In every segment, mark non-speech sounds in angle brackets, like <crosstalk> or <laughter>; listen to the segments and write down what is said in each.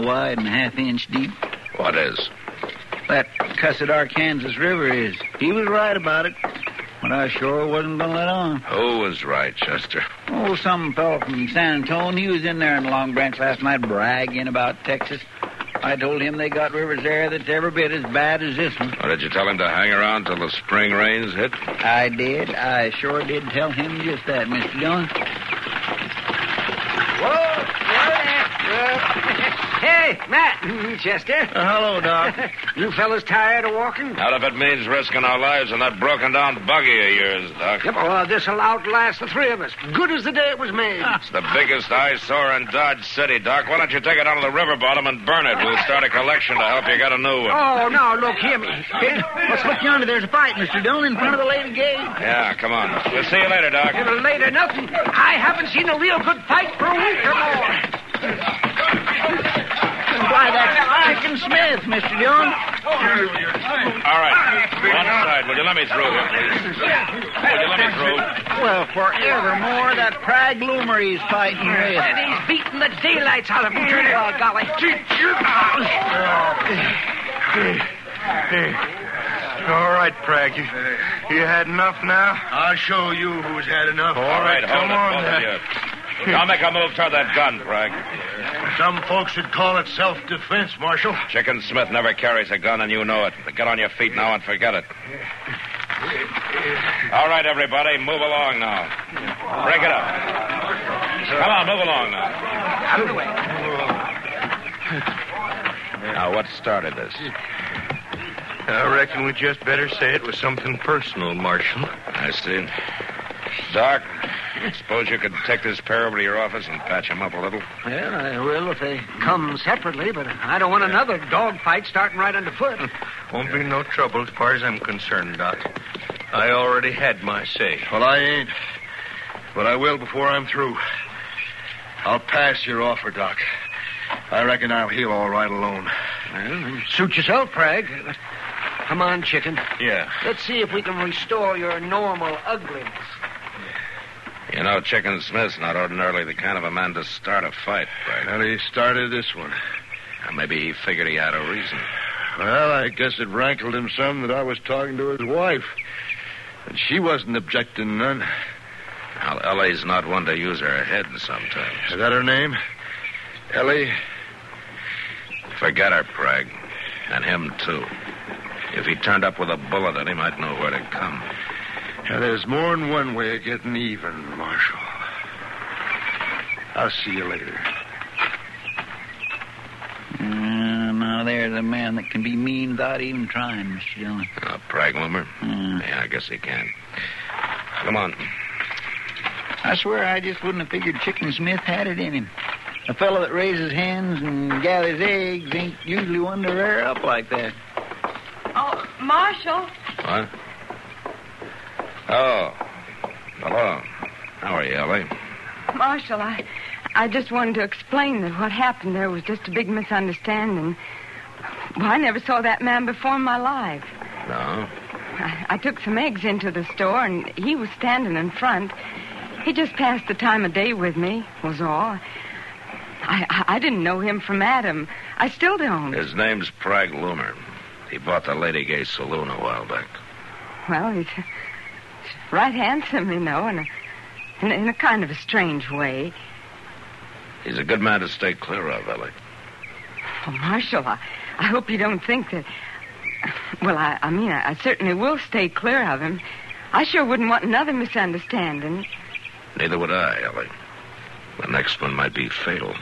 Mile wide and half inch deep. What is? That cussed Arkansas River is. He was right about it. But I sure wasn't going to let on. Who was right, Chester? Oh, some fellow from San Antonio. He was in there in Long Branch last night bragging about Texas. I told him they got rivers there that's every bit as bad as this one. Or did you tell him to hang around till the spring rains hit? I did. I sure did tell him just that, Mr. Dillon. Whoa, Hey, Matt. <laughs> Chester. Uh, hello, Doc. <laughs> you fellas tired of walking? Not if it means risking our lives in that broken down buggy of yours, Doc. Yep, well, this'll outlast the three of us. Good as the day it was made. It's the biggest eyesore in Dodge City, Doc. Why don't you take it down to the river bottom and burn it? We'll start a collection to help you get a new one. Oh, no, look, hear me. Here, let's look yonder. There's a fight, Mr. Dillon, in front of the Lady Gay. Yeah, come on. We'll see you later, Doc. Little later, nothing. I haven't seen a real good fight for a week or more. Why, that's Chicken Smith, Mr. Dillon. All right. One side. Will you let me through here, please? Will you let me through? Well, forevermore, that Prag Loomer he's fighting with. And he's beating the daylights out of him. Oh, golly. Oh. All right, Prag. You, you had enough now? I'll show you who's had enough. All right, hold come it, on. both of now. you. Now make a move toward that gun, Frank. Some folks would call it self-defense, Marshal. Chicken Smith never carries a gun, and you know it. But get on your feet now and forget it. All right, everybody, move along now. Break it up. Come on, move along now. Out of the way. Now, what started this? I reckon we just better say it was something personal, Marshal. I see. Doc, suppose you could take this pair over to your office and patch them up a little? Well, I will if they come separately, but I don't want another dog fight starting right underfoot. <laughs> Won't be no trouble as far as I'm concerned, Doc. I already had my say. Well, I ain't. But I will before I'm through. I'll pass your offer, Doc. I reckon I'll heal all right alone. Well, suit yourself, Prag. Come on, chicken. Yeah. Let's see if we can restore your normal ugliness. You know, Chicken Smith's not ordinarily the kind of a man to start a fight, Frank. Well, he started this one. Now, maybe he figured he had a reason. Well, I guess it rankled him some that I was talking to his wife. And she wasn't objecting none. Now, Ellie's not one to use her head sometimes. Is that her name? Ellie? Forget her, Prag. And him, too. If he turned up with a bullet in him, I'd know where to come. Yeah, there's more than one way of getting even, Marshal. I'll see you later. Uh, now, there's a man that can be mean without even trying, Mr. Dillon. Uh, Prag Loomer? Mm. Yeah, I guess he can. Come on. I swear I just wouldn't have figured Chicken Smith had it in him. A fellow that raises hens and gathers eggs ain't usually one to rear up like that. Oh, Marshal. What? Oh. Hello. How are you, Ellie? Marshal, I, I just wanted to explain that what happened there was just a big misunderstanding. Well, I never saw that man before in my life. No? I, I took some eggs into the store, and he was standing in front. He just passed the time of day with me, was all. I, I, didn't know him from Adam. I still don't. His name's Prag Loomer. He bought the Lady Gay Saloon a while back. Well, he's right handsome, you know, in a, in, a- in a kind of a strange way. He's a good man to stay clear of, Ellie. Oh, Marshal, I, I hope you don't think that. Well, I, I mean, I, I certainly will stay clear of him. I sure wouldn't want another misunderstanding. Neither would I, Ellie. The next one might be fatal.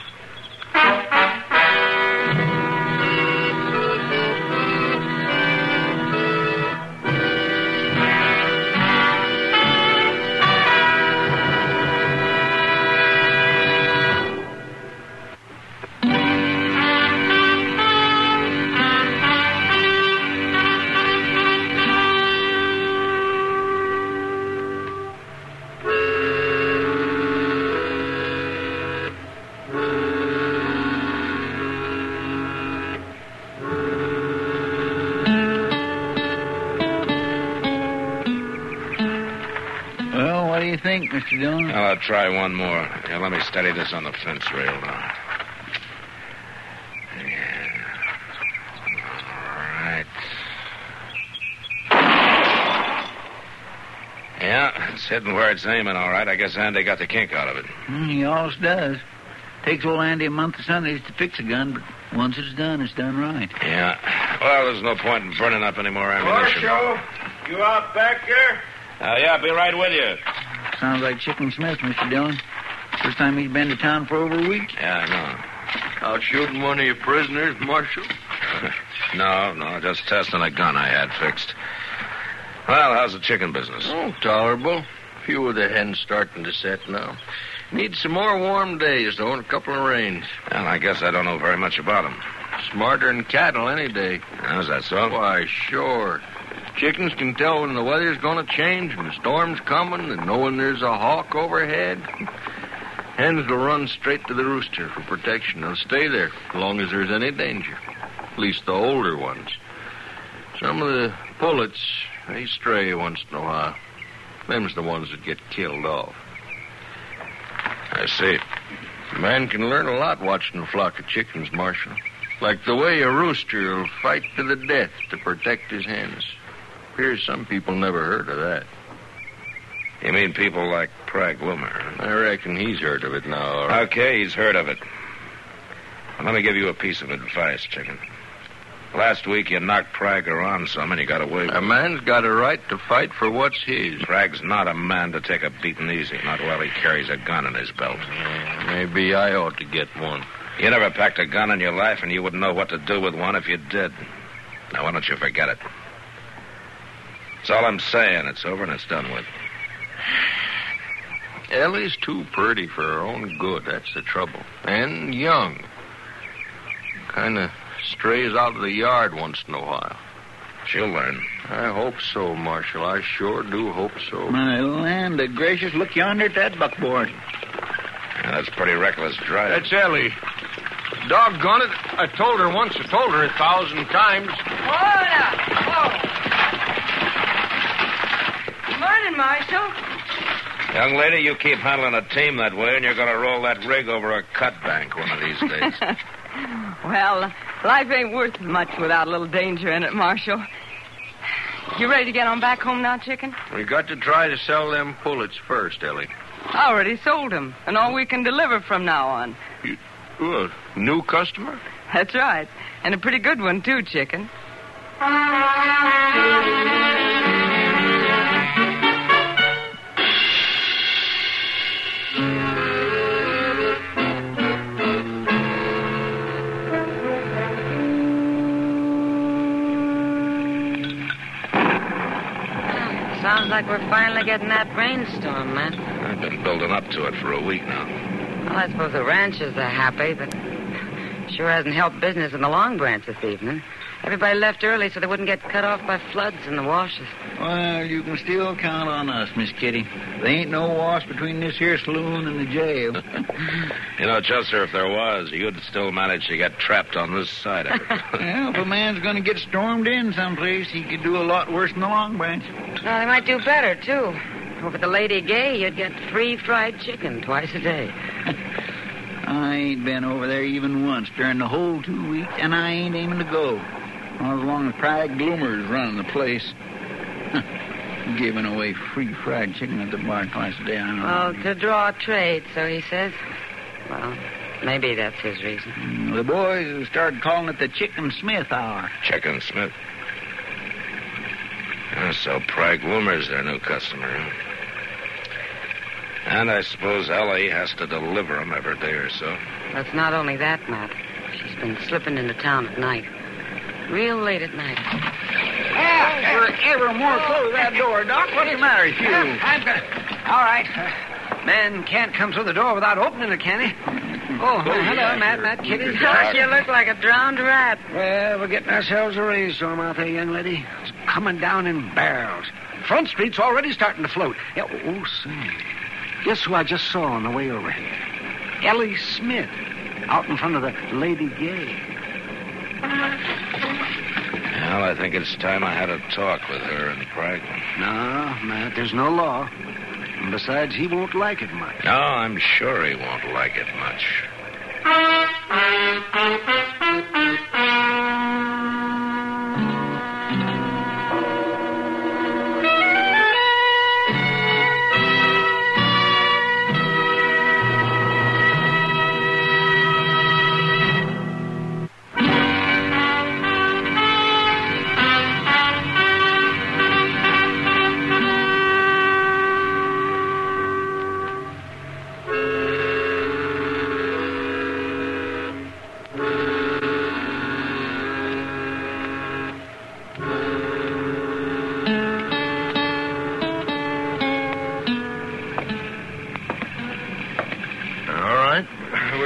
Mr. Dillon? Well, I'll try one more. Here, let me steady this on the fence rail now. Yeah. All right. Yeah, it's hitting where it's aiming, all right. I guess Andy got the kink out of it. Hmm, he always does. Takes old Andy a month of Sundays to fix a gun, but once it's done, it's done right. Yeah. Well, there's no point in burning up any more ammunition. Marshal, you out back there? Uh, yeah, I'll be right with you. Sounds like Chicken Smith, Mr. Dillon. First time he's been to town for over a week. Yeah, I know. Out shooting one of your prisoners, Marshal? <laughs> no, no, just testing a gun I had fixed. Well, how's the chicken business? Oh, tolerable. Few of the hens starting to set now. Need some more warm days, though, and a couple of rains. Well, I guess I don't know very much about them. Smarter than cattle any day. How's that so? Why, sure. Chickens can tell when the weather's going to change and the storm's coming and know when there's a hawk overhead. <laughs> Hens will run straight to the rooster for protection. They'll stay there as long as there's any danger. At least the older ones. Some of the pullets, they stray once in a while. Them's the ones that get killed off. I see. A man can learn a lot watching a flock of chickens, Marshal. Like the way a rooster will fight to the death to protect his hens. Appears some people never heard of that. You mean people like Prag Loomer? I reckon he's heard of it now, right. Okay, he's heard of it. Well, let me give you a piece of advice, chicken. Last week you knocked Prag around some and he got away with A man's got a right to fight for what's his. Prag's not a man to take a beating easy, not while he carries a gun in his belt. Yeah, maybe I ought to get one. You never packed a gun in your life, and you wouldn't know what to do with one if you did. Now, why don't you forget it? That's all I'm saying. It's over and it's done with. Ellie's too pretty for her own good. That's the trouble. And young. Kind of strays out of the yard once in a while. She'll learn. I hope so, Marshal. I sure do hope so. My land of gracious, look yonder at that buckboard. Yeah, that's pretty reckless driving. That's Ellie. Doggone it. I told her once. I told her a thousand times. Hold up. Whoa. Morning, Marshal. Young lady, you keep handling a team that way, and you're going to roll that rig over a cut bank one of these days. <laughs> Well, life ain't worth much without a little danger in it, Marshal. You ready to get on back home now, chicken? We got to try to sell them pullets first, Ellie. I already sold 'em, and all we can deliver from now on. What? New customer? That's right. And a pretty good one, too, chicken. Sounds like we're finally getting that rainstorm, man. I've been building up to it for a week now. Well, I suppose the ranchers are happy, but sure hasn't helped business in the Long Branch this evening. Everybody left early so they wouldn't get cut off by floods in the washes. Well, you can still count on us, Miss Kitty. There ain't no wash between this here saloon and the jail. <laughs> You know, Chester, if there was, you'd still manage to get trapped on this side of it. <laughs> well, if a man's going to get stormed in someplace, he could do a lot worse than the Long Branch. Well, they might do better, too. over the Lady Gay, you'd get free fried chicken twice a day. <laughs> I ain't been over there even once during the whole two weeks, and I ain't aiming to go. All as long as Prag Loomer's running the place. <laughs> Giving away free fried chicken at the bar twice a day. I don't Well, know. to draw trade, so he says. Well, maybe that's his reason. Mm, The boys have started calling it the Chicken Smith Hour. Chicken Smith. Yeah, so Prag Loomer's their new customer. huh? And I suppose Ellie has to deliver 'em every day or so. But it's not only that, Matt. She's been slipping into town at night. Real late at night. Ah, for ever more close that door, Doc. What's the matter with you? I'm good. All right. Man can't come through the door without opening it, can he? Oh, hello, Matt, Matt, Kitty. Gosh, you look like a drowned rat. Well, we're getting ourselves a rainstorm out there, young lady. It's coming down in barrels. Front Street's already starting to float. Yeah, oh, say. Guess who I just saw on the way over here? Ellie Smith, out in front of the Lady Gay. Well, I think it's time I had a talk with her and Prag. No, Matt, there's no law. And besides, he won't like it much. No, I'm sure he won't like it much.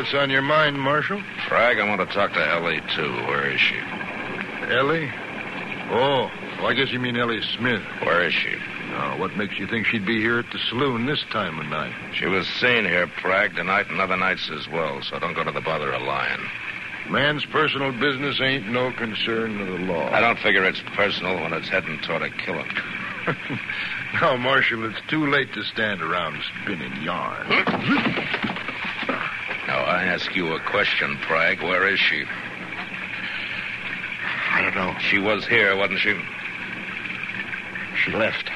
What's on your mind, Marshal? Prag, I want to talk to Ellie, too. Where is she? Ellie? Oh, well, I guess you mean Ellie Smith. Where is she? Now, what makes you think she'd be here at the saloon this time of night? She was seen here, Prag, tonight and other nights as well, so don't go to the bother of lying. Man's personal business ain't no concern of the law. I don't figure it's personal when it's heading toward a killing. <laughs> now, Marshal, it's too late to stand around spinning yarn. <laughs> I ask you a question, Prag. Where is she? I don't know. She was here, wasn't she? She left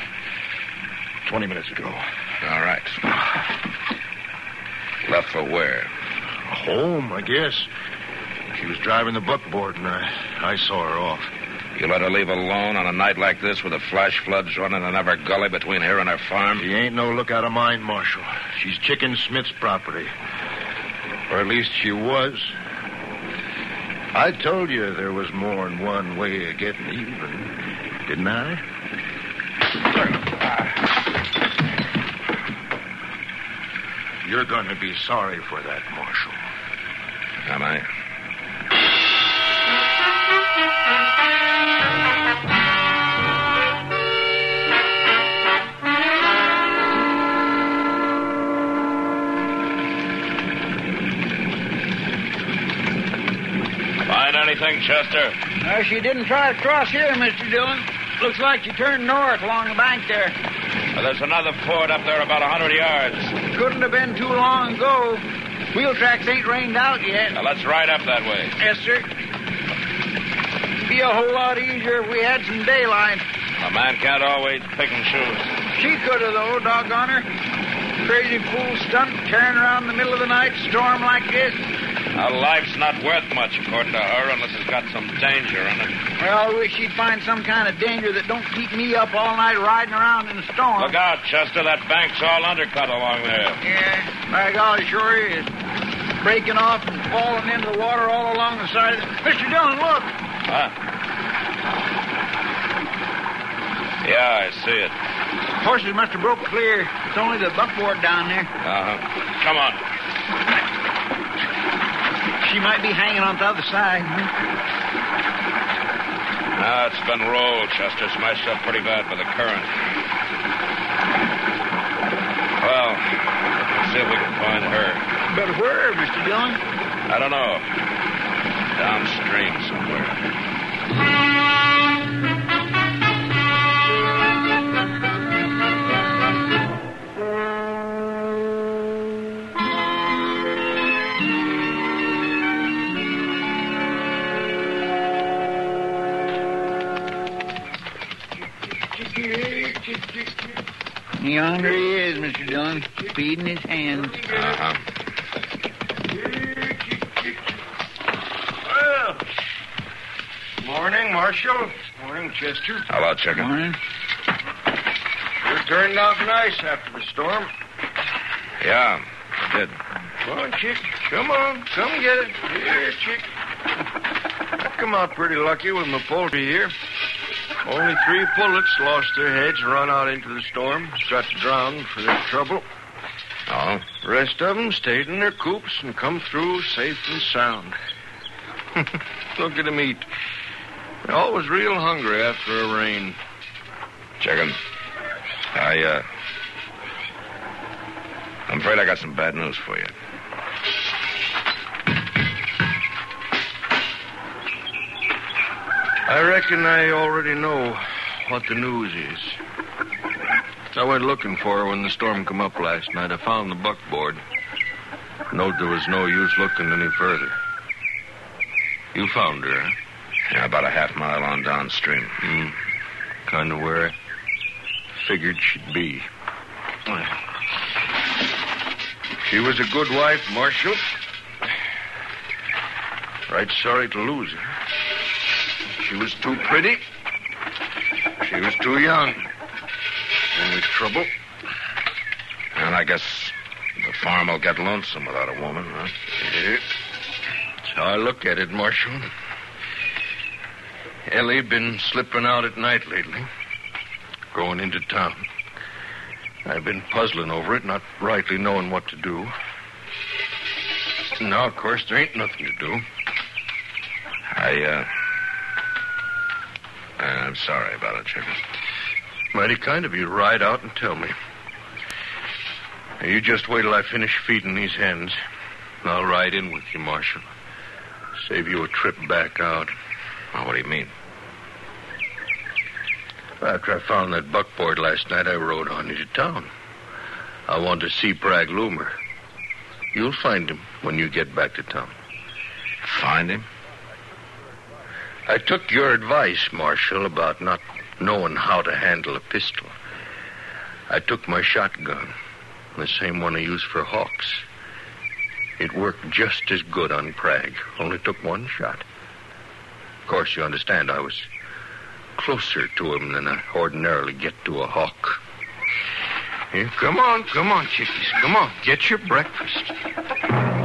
20 minutes ago. All right. Left for where? Home, I guess. She was driving the buckboard, and I, I saw her off. You let her leave alone on a night like this with the flash floods running in every gully between here and her farm? She ain't no lookout of mine, Marshal. She's Chicken Smith's property. Or at least she was. I told you there was more than one way of getting even, didn't I? Uh, you're going to be sorry for that, Marshal. Am I? Chester? Uh, she didn't try to cross here, Mr. Dillon. Looks like she turned north along the bank there. Well, there's another ford up there about a hundred yards. Couldn't have been too long ago. Wheel tracks ain't rained out yet. Now let's ride up that way. Yes, sir. Be a whole lot easier if we had some daylight. A man can't always pick and choose. She could have, though, doggone her. Crazy fool stunt, tearing around in the middle of the night, storm like this. Now, life's not worth much, according to her, unless it's got some danger in it. Well, I wish she'd find some kind of danger that don't keep me up all night riding around in the storm. Look out, Chester. That bank's all undercut along there. Yeah, by golly, sure is. Breaking off and falling into the water all along the side of it. Mr. Dillon, look. Huh? Yeah, I see it. Horses must have broke clear. It's only the buckboard down there. Uh-huh. Come on. She might be hanging on the other side. Ah, it's been rolled, Chester. Smashed up pretty bad by the current. Well, let's see if we can find her. But where, Mr. Dillon? I don't know. Downstream somewhere. Yonder he is, Mr. Dillon, feeding his hands. Uh-huh. Well, morning, Marshal. Morning, Chester. Hello, Chicken. Morning. You turned out nice after the storm. Yeah, I did. Come on, Chick. Come on. Come get it. Here, Chick. I come out pretty lucky with my poultry here. Only three pullets lost their heads run out into the storm. Got drowned for their trouble. Oh? The rest of them stayed in their coops and come through safe and sound. <laughs> Look at them eat. They're always real hungry after a rain. Chicken. I, uh. I'm afraid I got some bad news for you. I reckon I already know what the news is. I went looking for her when the storm come up last night. I found the buckboard. Knowed there was no use looking any further. You found her, huh? Yeah, about a half mile on downstream. Hmm. Kind of where I figured she'd be. She was a good wife, Marshal. Right sorry to lose her. She was too pretty. She was too young. Only trouble. And I guess the farm will get lonesome without a woman, huh? Yeah. That's how I look at it, Marshal. Ellie been slipping out at night lately, going into town. I've been puzzling over it, not rightly knowing what to do. Now, of course, there ain't nothing to do. I, uh. I'm sorry about it, Chicken. Mighty kind of you to ride out and tell me. Now, you just wait till I finish feeding these hens. and I'll ride in with you, Marshal. Save you a trip back out. Well, what do you mean? After I found that buckboard last night, I rode on into town. I want to see Prag Loomer. You'll find him when you get back to town. Find him? I took your advice, Marshal, about not knowing how to handle a pistol. I took my shotgun, the same one I use for hawks. It worked just as good on Prag, only took one shot. Of course, you understand, I was closer to him than I ordinarily get to a hawk. Here, come on, come on, chickies. Come on, get your breakfast.